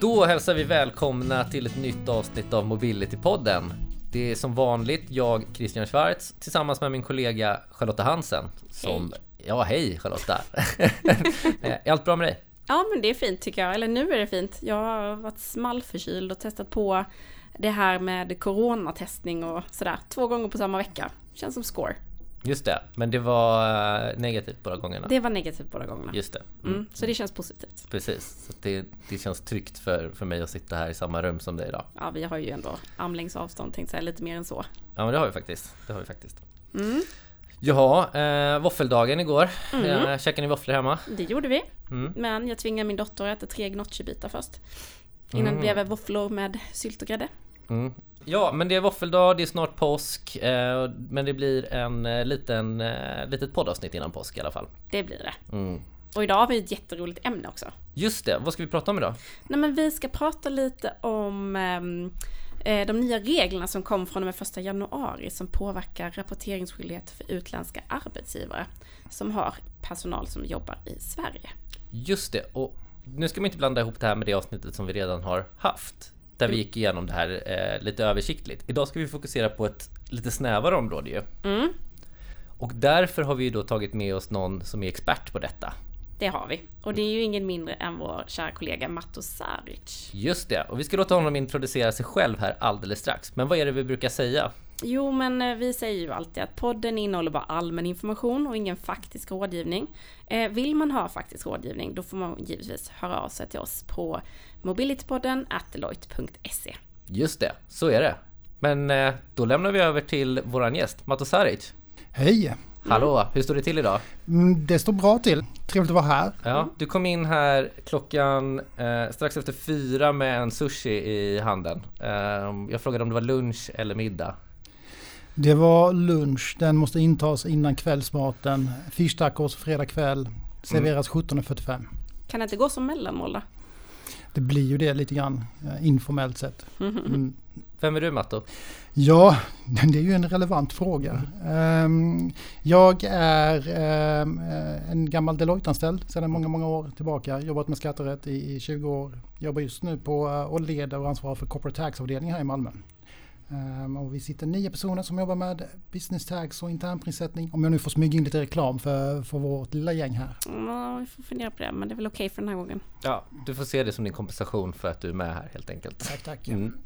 Då hälsar vi välkomna till ett nytt avsnitt av Mobility-podden. Det är som vanligt jag, Christian Schwarz, tillsammans med min kollega Charlotta Hansen. Som, hej. Ja, hej Charlotta! är allt bra med dig? Ja, men det är fint tycker jag. Eller nu är det fint. Jag har varit smallförkyld och testat på det här med coronatestning och sådär. Två gånger på samma vecka. Känns som score. Just det, men det var eh, negativt båda gångarna. Det var negativt båda gångerna. Just det. Mm. Mm, så det känns positivt. Precis, så det, det känns tryggt för, för mig att sitta här i samma rum som dig idag. Ja, vi har ju ändå armlängds avstånd, tänkte säga lite mer än så. Ja, men det har vi faktiskt. Det har vi faktiskt. Mm. Jaha, eh, våffeldagen igår. Mm. Eh, käkade ni våfflor hemma? Det gjorde vi. Mm. Men jag tvingade min dotter att äta tre gnocchibitar först. Innan mm. det blev våfflor med sylt och grädde. Mm. Ja, men det är våffeldag, det är snart påsk. Eh, men det blir en eh, liten, eh, litet poddavsnitt innan påsk i alla fall. Det blir det. Mm. Och idag har vi ett jätteroligt ämne också. Just det, vad ska vi prata om idag? Nej men vi ska prata lite om ehm, eh, de nya reglerna som kom från och med första januari som påverkar rapporteringsskyldighet för utländska arbetsgivare som har personal som jobbar i Sverige. Just det, och nu ska man inte blanda ihop det här med det avsnittet som vi redan har haft. Där vi gick igenom det här eh, lite översiktligt. Idag ska vi fokusera på ett lite snävare område ju. Mm. Och därför har vi då tagit med oss någon som är expert på detta. Det har vi. Och det är ju ingen mindre än vår kära kollega Matto Saric. Just det, och vi ska låta honom introducera sig själv här alldeles strax. Men vad är det vi brukar säga? Jo, men eh, vi säger ju alltid att podden innehåller bara allmän information och ingen faktisk rådgivning. Eh, vill man ha faktisk rådgivning, då får man givetvis höra av sig till oss på mobilitypodden deloitte.se. Just det, så är det. Men eh, då lämnar vi över till våran gäst, Mato Saric. Hej! Hallå, mm. hur står det till idag? Mm, det står bra till. Trevligt att vara här. Ja, du kom in här klockan eh, strax efter fyra med en sushi i handen. Eh, jag frågade om det var lunch eller middag. Det var lunch. Den måste intas innan kvällsmaten. Fischtacos fredag kväll. Serveras mm. 17.45. Kan det inte gå som mellanmål då? Det blir ju det lite grann eh, informellt sett. Mm. Vem är du Matto? Ja, det är ju en relevant fråga. Mm. Jag är ehm, eh, en gammal Deloitte-anställd sedan många, många år tillbaka. Jobbat med skatterätt i 20 år. Jobbar just nu på eh, och leder och ansvarar för corporate tax-avdelningen här i Malmö. Um, och vi sitter nio personer som jobbar med business tags och internprissättning. Om jag nu får smyga in lite reklam för, för vårt lilla gäng här. Ja, vi får fundera på det, men det är väl okej okay för den här gången. Ja, du får se det som din kompensation för att du är med här helt enkelt. Tack, tack. Mm.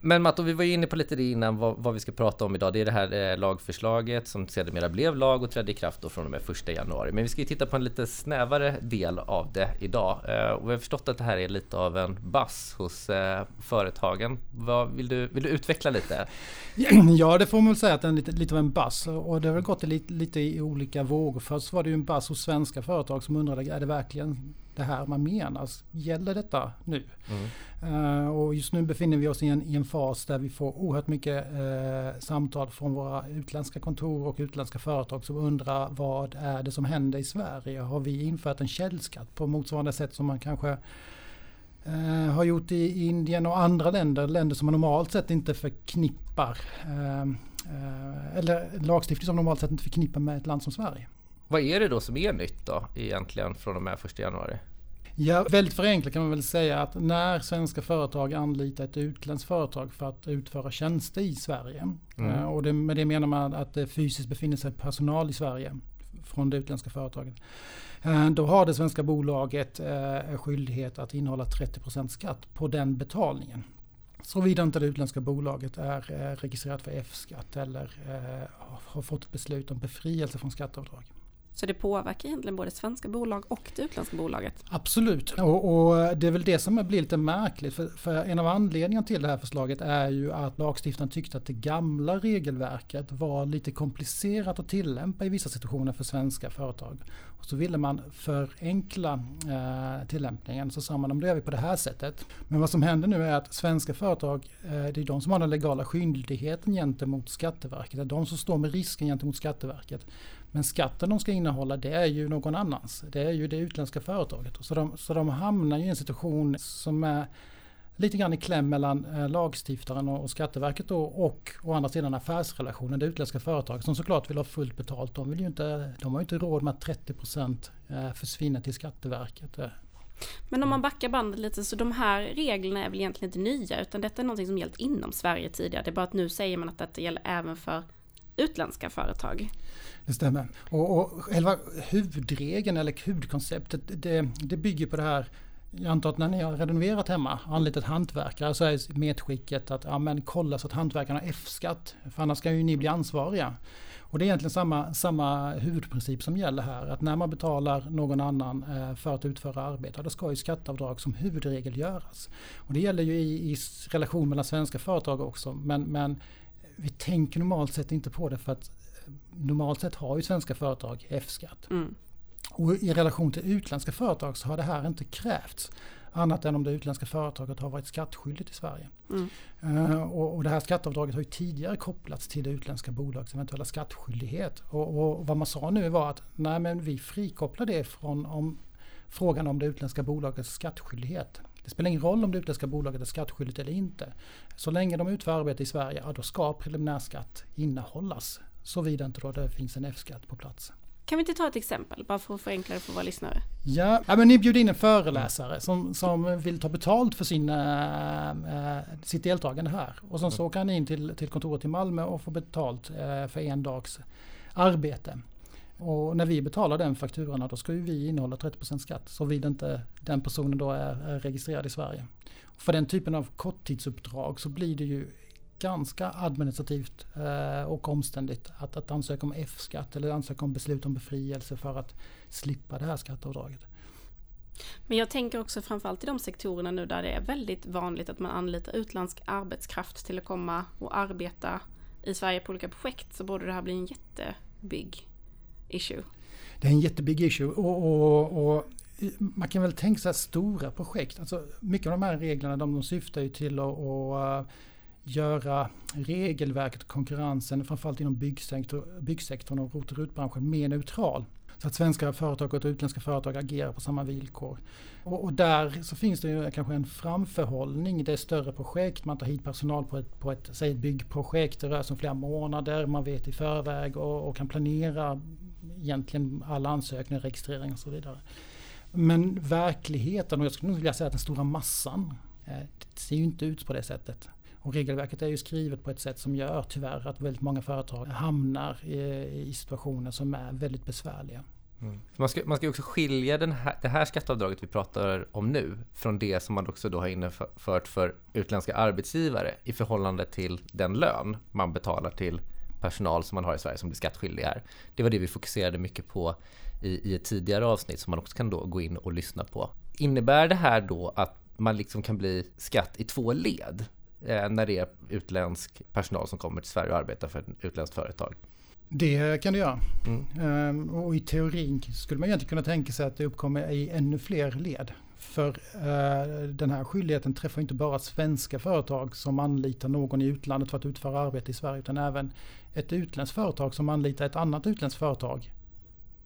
Men Matto, vi var ju inne på lite det innan vad, vad, vi ska prata om idag. Det är det här eh, lagförslaget som sedermera blev lag och trädde i kraft då från och med 1 januari. Men vi ska ju titta på en lite snävare del av det idag. Eh, och vi har förstått att det här är lite av en bass hos eh, företagen. Vad, vill, du, vill du utveckla lite? Ja, det får man väl säga att det är lite, lite av en bass. Och det har väl gått lite, lite i olika vågor. Först var det ju en bass hos svenska företag som undrade, är det verkligen det här man menar? Gäller detta nu? Mm. Uh, och just nu befinner vi oss i en, i en fas där vi får oerhört mycket uh, samtal från våra utländska kontor och utländska företag som undrar vad är det som händer i Sverige? Har vi infört en källskatt på motsvarande sätt som man kanske uh, har gjort i Indien och andra länder, länder som man normalt sett inte förknippar eller lagstiftning som normalt sett inte förknippar med ett land som Sverige. Vad är det då som är nytt då egentligen från och med 1 januari? Ja, väldigt förenklat kan man väl säga att när svenska företag anlitar ett utländskt företag för att utföra tjänster i Sverige. Mm. Eh, och det, med det menar man att det fysiskt befinner sig personal i Sverige från det utländska företaget. Eh, då har det svenska bolaget eh, skyldighet att innehålla 30% skatt på den betalningen. Såvida inte det utländska bolaget är registrerat för F-skatt eller har fått beslut om befrielse från skatteavdrag. Så det påverkar egentligen både svenska bolag och det utländska bolaget? Absolut, och, och det är väl det som blir lite märkligt. För, för, en av anledningarna till det här förslaget är ju att lagstiftaren tyckte att det gamla regelverket var lite komplicerat att tillämpa i vissa situationer för svenska företag. Och så ville man förenkla eh, tillämpningen. Så sa man om det gör vi på det här sättet. Men vad som händer nu är att svenska företag, eh, det är de som har den legala skyldigheten gentemot Skatteverket. Det är de som står med risken gentemot Skatteverket. Men skatten de ska innehålla det är ju någon annans. Det är ju det utländska företaget. Så de, så de hamnar ju i en situation som är lite grann i kläm mellan eh, lagstiftaren och Skatteverket då, och å andra sidan affärsrelationen, det utländska företaget som såklart vill ha fullt betalt. De, vill ju inte, de har ju inte råd med att 30% eh, försvinner till Skatteverket. Eh. Men om man backar bandet lite så de här reglerna är väl egentligen inte nya utan detta är någonting som gällt inom Sverige tidigare. Det är bara att nu säger man att detta gäller även för utländska företag. Det stämmer. Och, och själva huvudregeln eller huvudkonceptet det, det bygger på det här jag antar att när ni har renoverat hemma, anlitat hantverkare, så är medskicket att ja, men kolla så att hantverkarna har F-skatt. För annars kan ju ni bli ansvariga. Och det är egentligen samma, samma huvudprincip som gäller här. Att när man betalar någon annan eh, för att utföra arbete, då ska ju skatteavdrag som huvudregel göras. Och det gäller ju i, i relation mellan svenska företag också. Men, men vi tänker normalt sett inte på det för att eh, normalt sett har ju svenska företag F-skatt. Mm. Och i relation till utländska företag så har det här inte krävts. Annat än om det utländska företaget har varit skattskyldigt i Sverige. Mm. Uh, och, och, det här skatteavdraget har ju tidigare kopplats till det utländska bolagets eventuella skattskyldighet. Och, och, vad man sa nu var att nej men vi frikopplar det från om, frågan om det utländska bolagets skattskyldighet. Det spelar ingen roll om det utländska bolaget är skattskyldigt eller inte. Så länge de utför arbete i Sverige, ja, då ska preliminärskatt innehållas. Såvida inte då det finns en F-skatt på plats. Kan vi inte ta ett exempel, bara för att förenkla det för våra lyssnare? Ja, ja men ni bjuder in en föreläsare som, som vill ta betalt för sin, äh, sitt deltagande här. Och sen så åker han in till, till kontoret i Malmö och får betalt äh, för en dags arbete. Och när vi betalar den fakturan då ska ju vi innehålla 30% skatt såvida inte den personen då är, är registrerad i Sverige. För den typen av korttidsuppdrag så blir det ju ganska administrativt eh, och omständigt att, att ansöka om F-skatt eller ansöka om beslut om befrielse för att slippa det här skatteavdraget. Men jag tänker också framförallt i de sektorerna nu där det är väldigt vanligt att man anlitar utländsk arbetskraft till att komma och arbeta i Sverige på olika projekt så borde det här bli en jättebig issue. Det är en jättebig issue och, och, och man kan väl tänka sig stora projekt. Alltså, mycket av de här reglerna de, de syftar ju till att, och, eh, göra regelverket och konkurrensen, framförallt inom byggsektor, byggsektorn och ROT och rutbranschen, mer neutral. Så att svenska företag och utländska företag agerar på samma villkor. Och, och, där så finns det ju kanske en framförhållning. Det är större projekt, man tar hit personal på ett, på ett, säg ett byggprojekt. Det rör sig om flera månader, man vet i förväg och, och kan planera egentligen alla ansökningar, registrering och så vidare. Men verkligheten, och jag skulle nog vilja säga att den stora massan, eh, det ser ju inte ut på det sättet. Och regelverket är ju skrivet på ett sätt som gör tyvärr att väldigt många företag hamnar i, i situationer som är väldigt besvärliga. Mm. Man, ska, man ska också skilja den här, det här skatteavdraget vi pratar om nu från det som man också då har infört för utländska arbetsgivare i förhållande till den lön man betalar till personal som man har i Sverige som blir skattskyldig här. Det var det vi fokuserade mycket på i, i ett tidigare avsnitt som man också kan då gå in och lyssna på. Innebär det här då att man liksom kan bli skatt i två led? Eh, när det är utländsk personal som kommer till Sverige och arbetar för ett utländskt företag. Det kan det göra. Mm. Ehm, och i teorin skulle man egentligen kunna tänka sig att det uppkommer i ännu fler led. För eh, den här skyldigheten träffar inte bara svenska företag som anlitar någon i utlandet för att utföra arbete i Sverige utan även ett utländskt företag som anlitar ett annat utländskt företag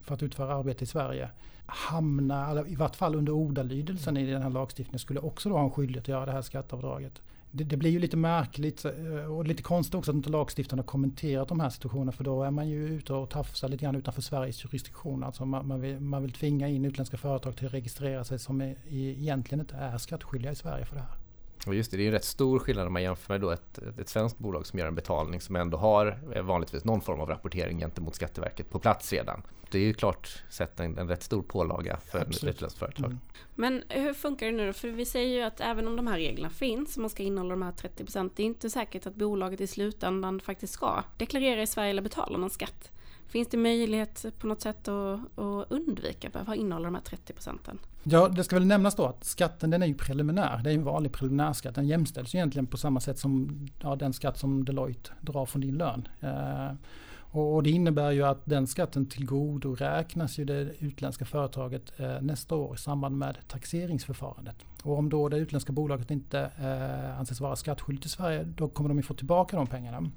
för att utföra arbete i Sverige hamnar, i vart fall under ordalydelsen i den här lagstiftningen, skulle också då ha en skyldighet att göra det här skatteavdraget det, det, blir ju lite märkligt eh, och lite konstigt också att inte lagstiftaren har kommenterat de här situationerna för då är man ju ute och tafsar lite grann utanför Sveriges jurisdiktion. Alltså man, man, vill, man vill tvinga in utländska företag till att registrera sig som är, egentligen inte är skattskyldiga i Sverige för det här. Och just det, det är en rätt stor skillnad om man jämför med då ett, ett svenskt bolag som gör en betalning som ändå har eh, vanligtvis någon form av rapportering gentemot Skatteverket på plats redan. Det är ju klart sett en, en rätt stor pålaga för Absolut. ett utländskt företag. Mm. Men hur funkar det nu då? För vi säger ju att även om de här reglerna finns, man ska innehålla de här 30% det är inte säkert att bolaget i slutändan faktiskt ska deklarera i Sverige eller betala någon skatt. Finns det möjlighet på något sätt att, att undvika att behöva innehålla de här 30 procenten? Ja, det ska väl nämnas då att skatten den är ju preliminär. Det är en vanlig preliminärskatt. Den jämställs egentligen på samma sätt som ja, den skatt som Deloitte drar från din lön. Eh, och, det innebär ju att den skatten tillgodoräknas ju det utländska företaget eh, nästa år i samband med taxeringsförfarandet. Och om då det utländska bolaget inte eh, anses vara skattskyldigt i Sverige då kommer de ju få tillbaka de pengarna.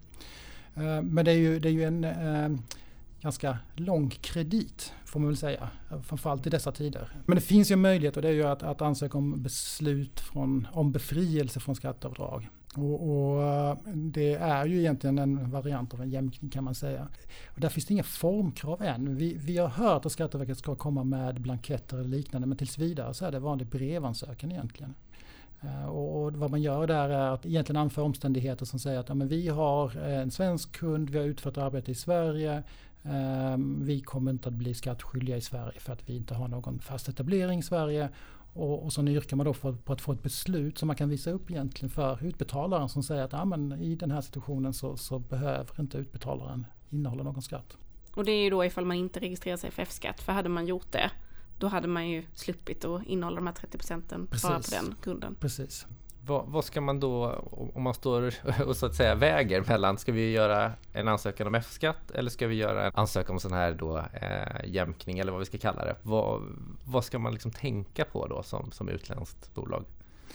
Eh, men det är ju, det är ju en eh, ganska lång kredit får man väl säga. Framförallt i dessa tider. Men det finns ju en möjlighet och det är ju att, att ansöka om beslut från, om befrielse från skatteavdrag. Och, och, Det är ju egentligen en variant av en jämkning kan man säga. Och där finns det inga formkrav än. Vi, vi har hört att Skatteverket ska komma med blanketter eller liknande men tills vidare så är det vanlig brevansökan egentligen. Eh, och, och, vad man gör där är att egentligen anföra omständigheter som säger att ja, men vi har en svensk kund, vi har utfört arbete i Sverige, vi kommer inte att bli skattskyldiga i Sverige för att vi inte har någon fast etablering i Sverige och, och så yrkar man då för, på att få ett beslut som man kan visa upp egentligen för utbetalaren som säger att ah, men i den här situationen så, så behöver inte utbetalaren innehålla någon skatt. Och det är ju då ifall man inte registrerar sig för F-skatt. För hade man gjort det då hade man ju sluppit att innehålla de här 30 procenten bara på den grunden. Precis. Vad, vad, ska man då, om man står och så att säga väger mellan, ska vi göra en ansökan om F-skatt eller ska vi göra en ansökan om sån här då eh, jämkning eller vad vi ska kalla det? Vad, vad ska man liksom tänka på då som, som utländskt bolag?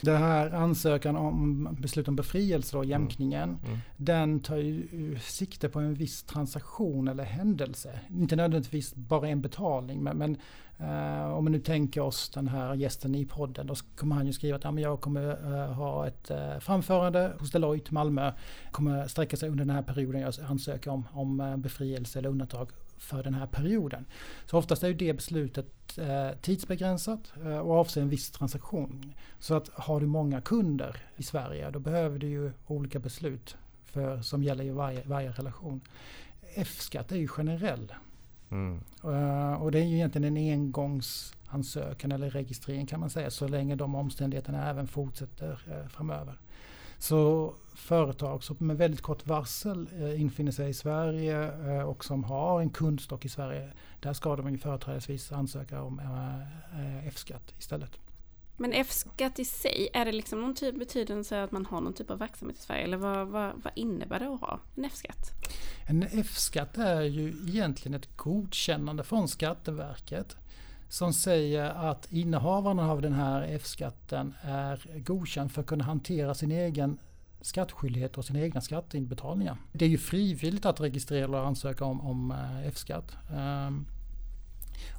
Den här ansökan om beslut om befrielse, då, jämkningen, mm. Mm. den tar ju sikte på en viss transaktion eller händelse. Inte nödvändigtvis bara en betalning, men, men uh, om vi nu tänker oss den här gästen i podden, då kommer han ju skriva att ja, men jag kommer uh, ha ett uh, framförande hos Deloitte Malmö, kommer sträcka sig under den här perioden jag ansöker om, om befrielse eller undantag för den här perioden. Så oftast är ju det beslutet eh, tidsbegränsat eh, och avser en viss transaktion. Så att har du många kunder i Sverige då behöver du ju olika beslut för, som gäller i varje, varje relation. F-skatt är ju generell. Mm. Uh, och det är ju egentligen en engångsansökan eller registrering kan man säga så länge de omständigheterna även fortsätter uh, framöver. Så företag som med väldigt kort varsel eh, infinner sig i Sverige och som har en kundstock i Sverige. Där ska de ju företrädesvis ansöka om F-skatt istället. Men F-skatt i sig, är det liksom någon typ betydelse att man har någon typ av verksamhet i Sverige? Eller vad, vad, vad innebär det att ha en F-skatt? En F-skatt är ju egentligen ett godkännande från Skatteverket som säger att innehavaren av den här F-skatten är godkänd för att kunna hantera sin egen skattskyldighet och sina egna skatteinbetalningar. Det är ju frivilligt att registrera och ansöka om, om eh, F-skatt. Ehm,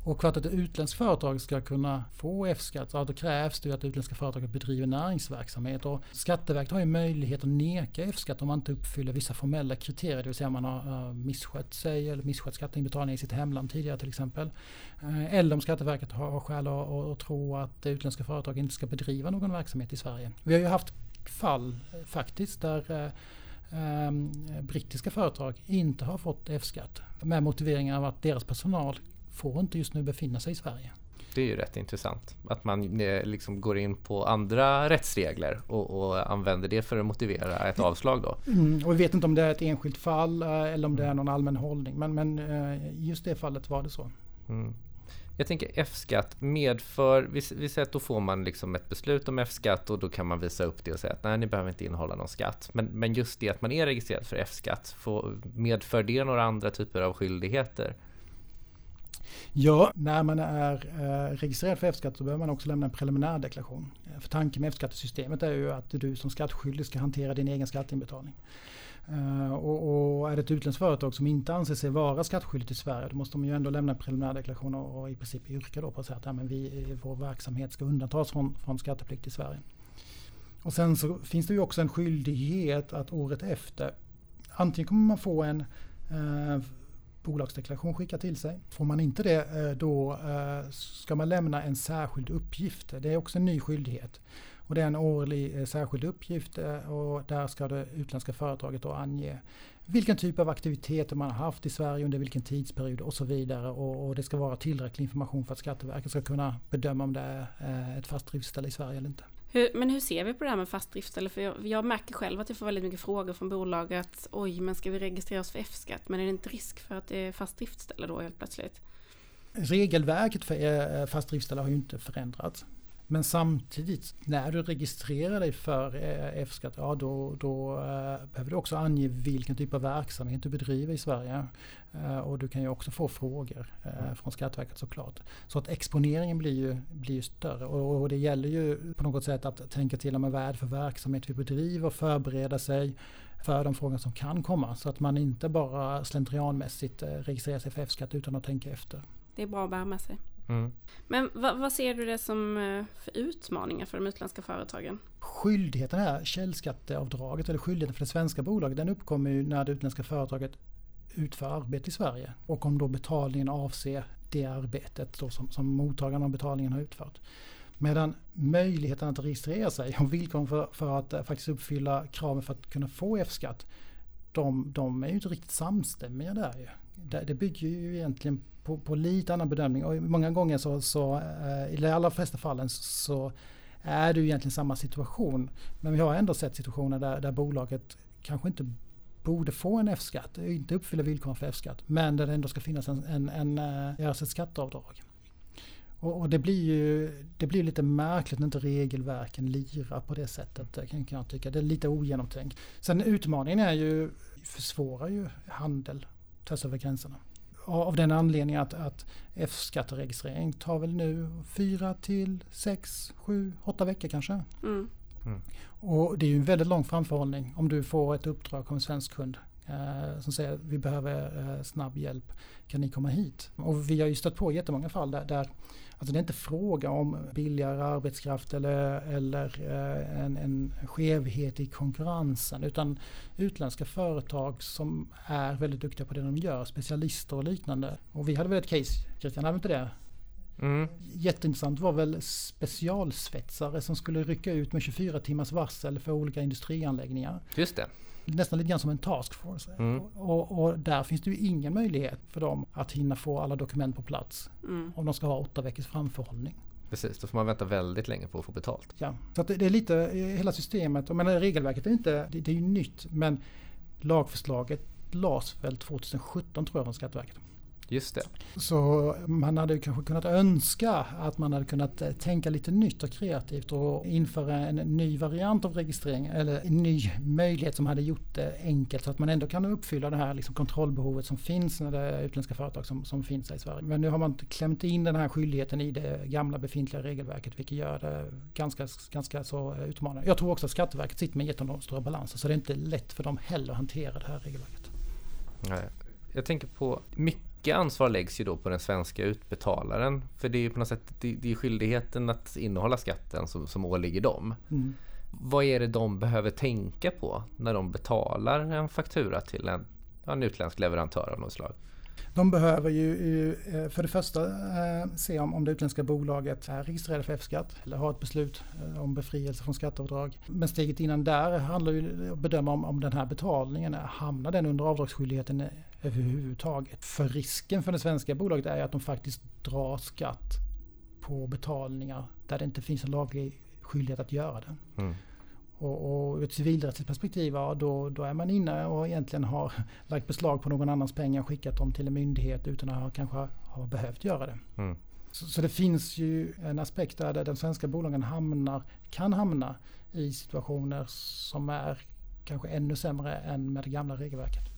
och för att ett utländskt företag ska kunna få F-skatt, så då krävs det att utländska företaget bedriver näringsverksamhet. Och Skatteverket har ju möjlighet att neka F-skatt om man inte uppfyller vissa formella kriterier. Det vill säga om man har eh, misskött sig eller misskött skatteinbetalning i sitt hemland tidigare till exempel. Eh, eller om Skatteverket har skäl att, att tro att det utländska företag inte ska bedriva någon verksamhet i Sverige. Vi har ju haft fall eh, faktiskt där brittiska företag inte har fått F-skatt med motiveringen av att deras personal får inte just nu befinna sig i Sverige. Det är ju rätt intressant att man eh, liksom går in på andra rättsregler och, och använder det för att motivera ett avslag då. Mm, och vi vet inte om det är ett enskilt fall eller om det är någon allmän hållning men, men just det fallet var det så. Mm. Jag tänker F-skatt medför, vi, vi säger att då får man liksom ett beslut om F-skatt och då kan man visa upp det och säga att nej, ni behöver inte innehålla någon skatt. Men, men just det att man är registrerad för F-skatt, medför det några andra typer av skyldigheter? Ja, när man är eh, registrerad för F-skatt så behöver man också lämna en preliminär deklaration. Eh, för tanken med F-skattesystemet är ju att du som skattskyldig ska hantera din egen skatteinbetalning. Uh, och, och, är det ett utländskt företag som inte anser sig vara skattskyldigt i Sverige då måste de ju ändå lämna en preliminär deklaration och, och i princip yrka då på att säga att ja, men vi, vår verksamhet ska undantas från, från skatteplikt i Sverige. Och sen så finns det ju också en skyldighet att året efter antingen kommer man få en eh, bolagsdeklaration skickad till sig. Får man inte det eh, då eh, ska man lämna en särskild uppgift. Det är också en ny skyldighet. Och det är en årlig eh, särskild uppgift och där ska det utländska företaget då ange vilken typ av aktiviteter man har haft i Sverige under vilken tidsperiod och så vidare. Och, och det ska vara tillräcklig information för att Skatteverket ska kunna bedöma om det är ett fast driftställe i Sverige eller inte. Hur, men hur ser vi på det här med fast driftställe? För jag, jag, märker själv att jag får väldigt mycket frågor från bolaget. Oj, men ska vi registrera oss för F-skatt? Men är det inte risk för att det är fast driftställe då helt plötsligt? Regelverket för eh, fast driftställe har ju inte förändrats. Men samtidigt när du registrerar dig för eh, F-skatt, ja då, då eh, behöver du också ange vilken typ av verksamhet du bedriver i Sverige. Eh, och du kan ju också få frågor mm. från Skatteverket såklart. Så att exponeringen blir ju, blir ju större och, och det gäller ju på något sätt att tänka till om vad är det för verksamhet vi bedriver, förbereda sig för de frågor som kan komma. Så att man inte bara slentrianmässigt registrerar sig för F-skatt utan att tänka efter. Det är bra att med sig. Mm. Men vad, vad, ser du det som eh, för utmaningar för de utländska företagen? Skyldigheten här, källskatteavdraget eller skyldigheten för det svenska bolaget, den uppkommer ju när det utländska företaget utför arbete i Sverige. Och om då betalningen avser det arbetet då som, som mottagaren av betalningen har utfört. Medan möjligheten att registrera sig och villkoren för, för att faktiskt uppfylla kraven för att kunna få F-skatt de, de är ju inte riktigt samstämmiga där ju. Det, det bygger ju egentligen på, på lite annan bedömning och många gånger så, så eh, i de allra flesta fallen så är det ju egentligen samma situation. Men vi har ändå sett situationer där, där bolaget kanske inte borde få en F-skatt, inte uppfyller villkoren för F-skatt, men där det ändå ska finnas en, en, en, eh, göras ett skatteavdrag. Och, och, det blir ju det blir lite märkligt när inte regelverken lirar på det sättet eh, kan, kan jag tycka. Det är lite ogenomtänkt. Sen utmaningen är ju, försvårar ju handel tvärs över gränserna. Av den anledningen att, att F-skatteregistrering tar väl nu fyra till sex, sju, åtta veckor kanske. Mm. Mm. Och det är ju en väldigt lång framförhållning om du får ett uppdrag av en svensk kund eh, som säger vi behöver eh, snabb hjälp, kan ni komma hit? Och vi har ju stött på jättemånga fall där, där Alltså det är inte fråga om billigare arbetskraft eller, eller eh, en, en skevhet i konkurrensen utan utländska företag som är väldigt duktiga på det de gör, specialister och liknande. Och vi hade väl ett case, Christian, hade vi inte det? Mm. Jätteintressant var väl specialsvetsare som skulle rycka ut med 24 timmars varsel för olika industrianläggningar. Just det nästan lite grann som en taskforce. Mm. Och, och, där finns det ju ingen möjlighet för dem att hinna få alla dokument på plats. Mm. Om de ska ha åtta veckors framförhållning. Precis, då får man vänta väldigt länge på att få betalt. Ja, så det, det, är lite hela systemet. Och men regelverket är inte, det, det är ju nytt men lagförslaget lades väl 2017 tror jag från Skatteverket. Just det. Så man hade kanske kunnat önska att man hade kunnat eh, tänka lite nytt och kreativt och införa en ny variant av registrering eller en ny möjlighet som hade gjort det enkelt så att man ändå kan uppfylla det här liksom kontrollbehovet som finns när det är utländska företag som, som finns här i Sverige. Men nu har man klämt in den här skyldigheten i det gamla befintliga regelverket vilket gör det ganska, ganska så utmanande. Jag tror också att Skatteverket sitter med jättestora balanser så det är inte lätt för dem heller att hantera det här regelverket. Nej. Jag tänker på mycket mycket ansvar läggs ju då på den svenska utbetalaren. För det är ju på något sätt det, är skyldigheten att innehålla skatten som, som åligger dem. Mm. Vad är det de behöver tänka på när de betalar en faktura till en, en utländsk leverantör av något slag? De behöver ju eh, för det första eh, se om, om det utländska bolaget är registrerat för F-skatt eller har ett beslut eh, om befrielse från skatteavdrag. Men steget innan där handlar ju om att bedöma om, om den här betalningen hamnar den under avdragsskyldigheten överhuvudtaget. För risken för det svenska bolaget är att de faktiskt drar skatt på betalningar där det inte finns en laglig skyldighet att göra det. Mm. Och, och ur ett civilrättsligt perspektiv, ja, då, då är man inne och egentligen har lagt beslag på någon annans pengar och skickat dem till en myndighet utan att ha, kanske ha behövt göra det. Mm. Så, så, det finns ju en aspekt där de svenska bolagen hamnar, kan hamna i situationer som är kanske ännu sämre än med det gamla regelverket.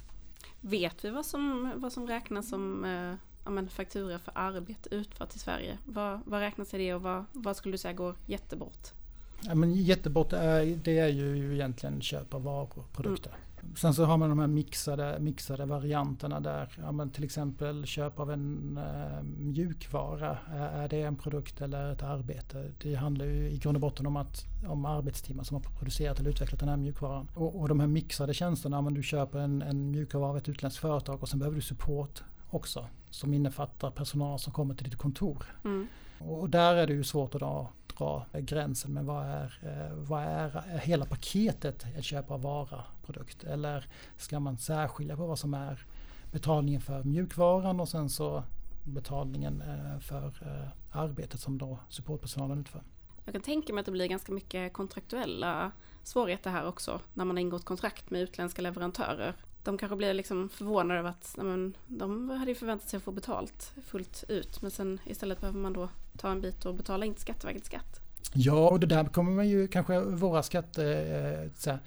Vet vi vad som, vad som räknas som eh, ja, faktura för arbete utfört i Sverige? Vad, vad räknas i det och vad, vad skulle du säga går jättebort? Ja, men jättebort är, det är ju egentligen köp av varor och produkter. Mm. Sen så har man de här mixade, mixade varianterna där. Ja, till exempel köp av en eh, mjukvara. Är det en produkt eller ett arbete? Det handlar ju i grund och botten om, att, om arbetstimmar som har producerat eller utvecklat den här mjukvaran. Och, och de här mixade tjänsterna, men du köper en, en mjukvara av ett utländskt företag och sen behöver du support också. Som innefattar personal som kommer till ditt kontor. Mm. Och där är det ju svårt att dra dra gränsen med vad är, eh, vad är hela paketet ett köp av vara, produkt? Eller ska man särskilja på vad som är betalningen för mjukvaran och sen så betalningen eh, för eh, arbetet som då supportpersonalen utför. Jag kan tänka mig att det blir ganska mycket kontraktuella svårigheter här också när man har ingått kontrakt med utländska leverantörer. De kanske blir liksom förvånade över att men, de hade ju förväntat sig att få betalt fullt ut men sen istället behöver man då ta en bit och betala in till Skatteverket skatt. Ja, och det där kommer man ju kanske våra skatte... Eh, så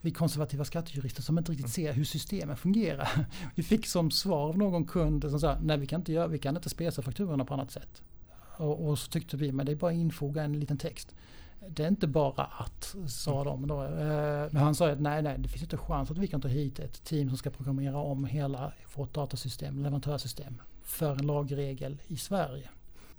vi konservativa skattejurister som inte riktigt ser hur systemet fungerar. Vi fick som svar av någon kund som sa nej vi kan inte, göra, vi kan inte spesa fakturorna på annat sätt. Och, och så tyckte vi men det är bara att infoga en liten text. Det är inte bara att, sa de då. Eh, men han sa att nej, nej, det finns inte chans att vi kan ta hit ett team som ska programmera om hela vårt datasystem, leverantörssystem, för en lagregel i Sverige.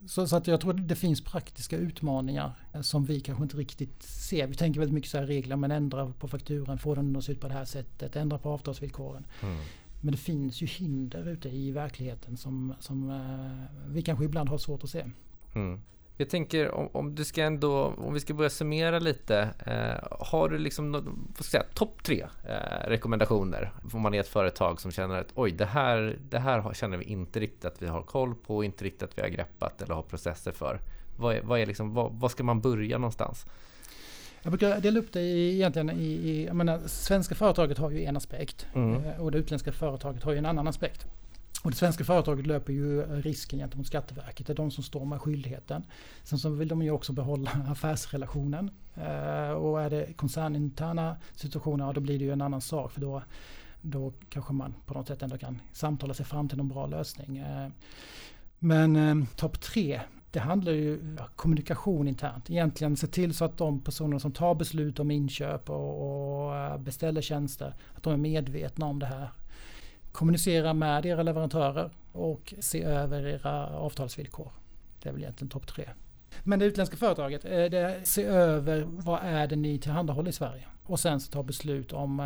Så, så, att jag tror att det finns praktiska utmaningar som vi kanske inte riktigt ser. Vi tänker väldigt mycket så här regler, men ändra på fakturan, få den att se ut på det här sättet, ändra på avtalsvillkoren. Mm. Men det finns ju hinder ute i verkligheten som, som eh, vi kanske ibland har svårt att se. Mm. Jag tänker om, om, du ska ändå, om vi ska börja summera lite. Eh, har du liksom topp tre eh, rekommendationer? Om man är ett företag som känner att oj, det här, det här känner vi inte riktigt att vi har koll på, inte riktigt att vi har greppat eller har processer för. Vad, är, vad, är liksom, vad, vad ska man börja någonstans? Jag brukar dela upp det i, egentligen i, i jag menar, svenska företaget har ju en aspekt mm. Eh, och det utländska företaget har ju en annan aspekt. Och det svenska företaget löper ju risken gentemot Skatteverket. Det är de som står med skyldigheten. Sen så vill de ju också behålla affärsrelationen. Eh, och är det koncerninterna situationer, ja, då blir det ju en annan sak. För då, då kanske man på något sätt ändå kan samtala sig fram till en bra lösning. Eh, men eh, topp tre, det handlar ju om kommunikation internt. Egentligen se till så att de personer som tar beslut om inköp och, och eh, beställer tjänster, att de är medvetna om det här kommunicera med era leverantörer och se över era avtalsvillkor. Det är väl egentligen topp tre. Men det utländska företaget, eh, det se över vad är det ni tillhandahåller i Sverige. Och sen så ta beslut om, eh,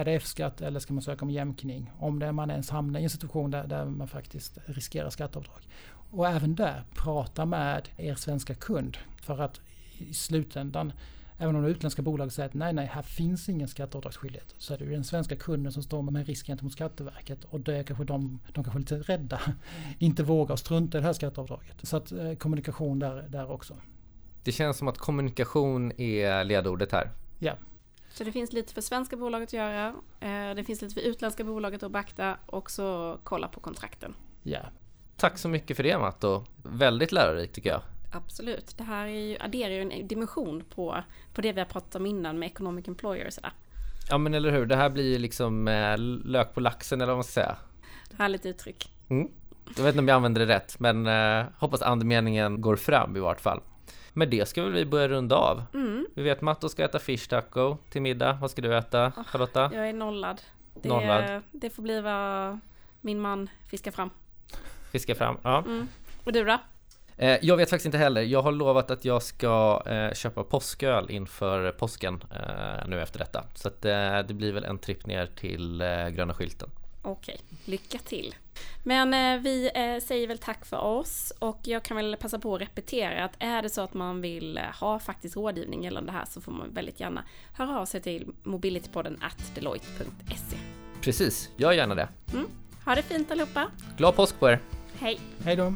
är det F-skatt eller ska man söka om jämkning? Om det man ens hamnar i en situation där, där man faktiskt riskerar skatteavdrag. Och även där, prata med er svenska kund. För att i slutändan Även om det utländska bolag säger att nej, nej, här finns ingen skatteavdragsskyldighet. Så är det ju den svenska kunden som står med en risk gentemot Skatteverket. Och det är kanske de, de kanske är lite rädda. Inte vågar strunta i det här skatteavdraget. Så att eh, kommunikation där, där också. Det känns som att kommunikation är ledordet här. Ja. Så det finns lite för svenska bolaget att göra. Eh, det finns lite för utländska bolaget att beakta. Och så kolla på kontrakten. Ja. Tack så mycket för det Matto. Väldigt lärorikt tycker jag. Absolut. Det här är ju, adderar ju en dimension på, på det vi har pratat om innan med Economic Employer och sådär. Ja men eller hur, det här blir ju liksom eh, lök på laxen eller vad man ska säga. Härligt uttryck. Mm. Jag vet inte om jag använder det rätt men eh, hoppas andemeningen går fram i vart fall. Med det ska väl vi börja runda av. Mm. Vi vet Matto ska äta fish taco till middag. Vad ska du äta oh, Charlotta? Jag är nollad. Det, nollad. det får bli vad min man fiskar fram. Fiskar fram, ja. Mm. Och du då? Eh, jag vet faktiskt inte heller. Jag har lovat att jag ska eh, köpa påsköl inför påsken eh, nu efter detta. Så att, det blir väl en tripp ner till gröna skylten. Okej, lycka till! Men vi säger väl tack för oss och jag kan väl passa på att repetera att är det så att man vill ha faktisk rådgivning gällande det här så får man väldigt gärna höra av sig till mobilitypodden at deloitte.se. Precis, gör gärna det. Mm. Ha det fint allihopa! Glad påsk på er! Hej! Hej då!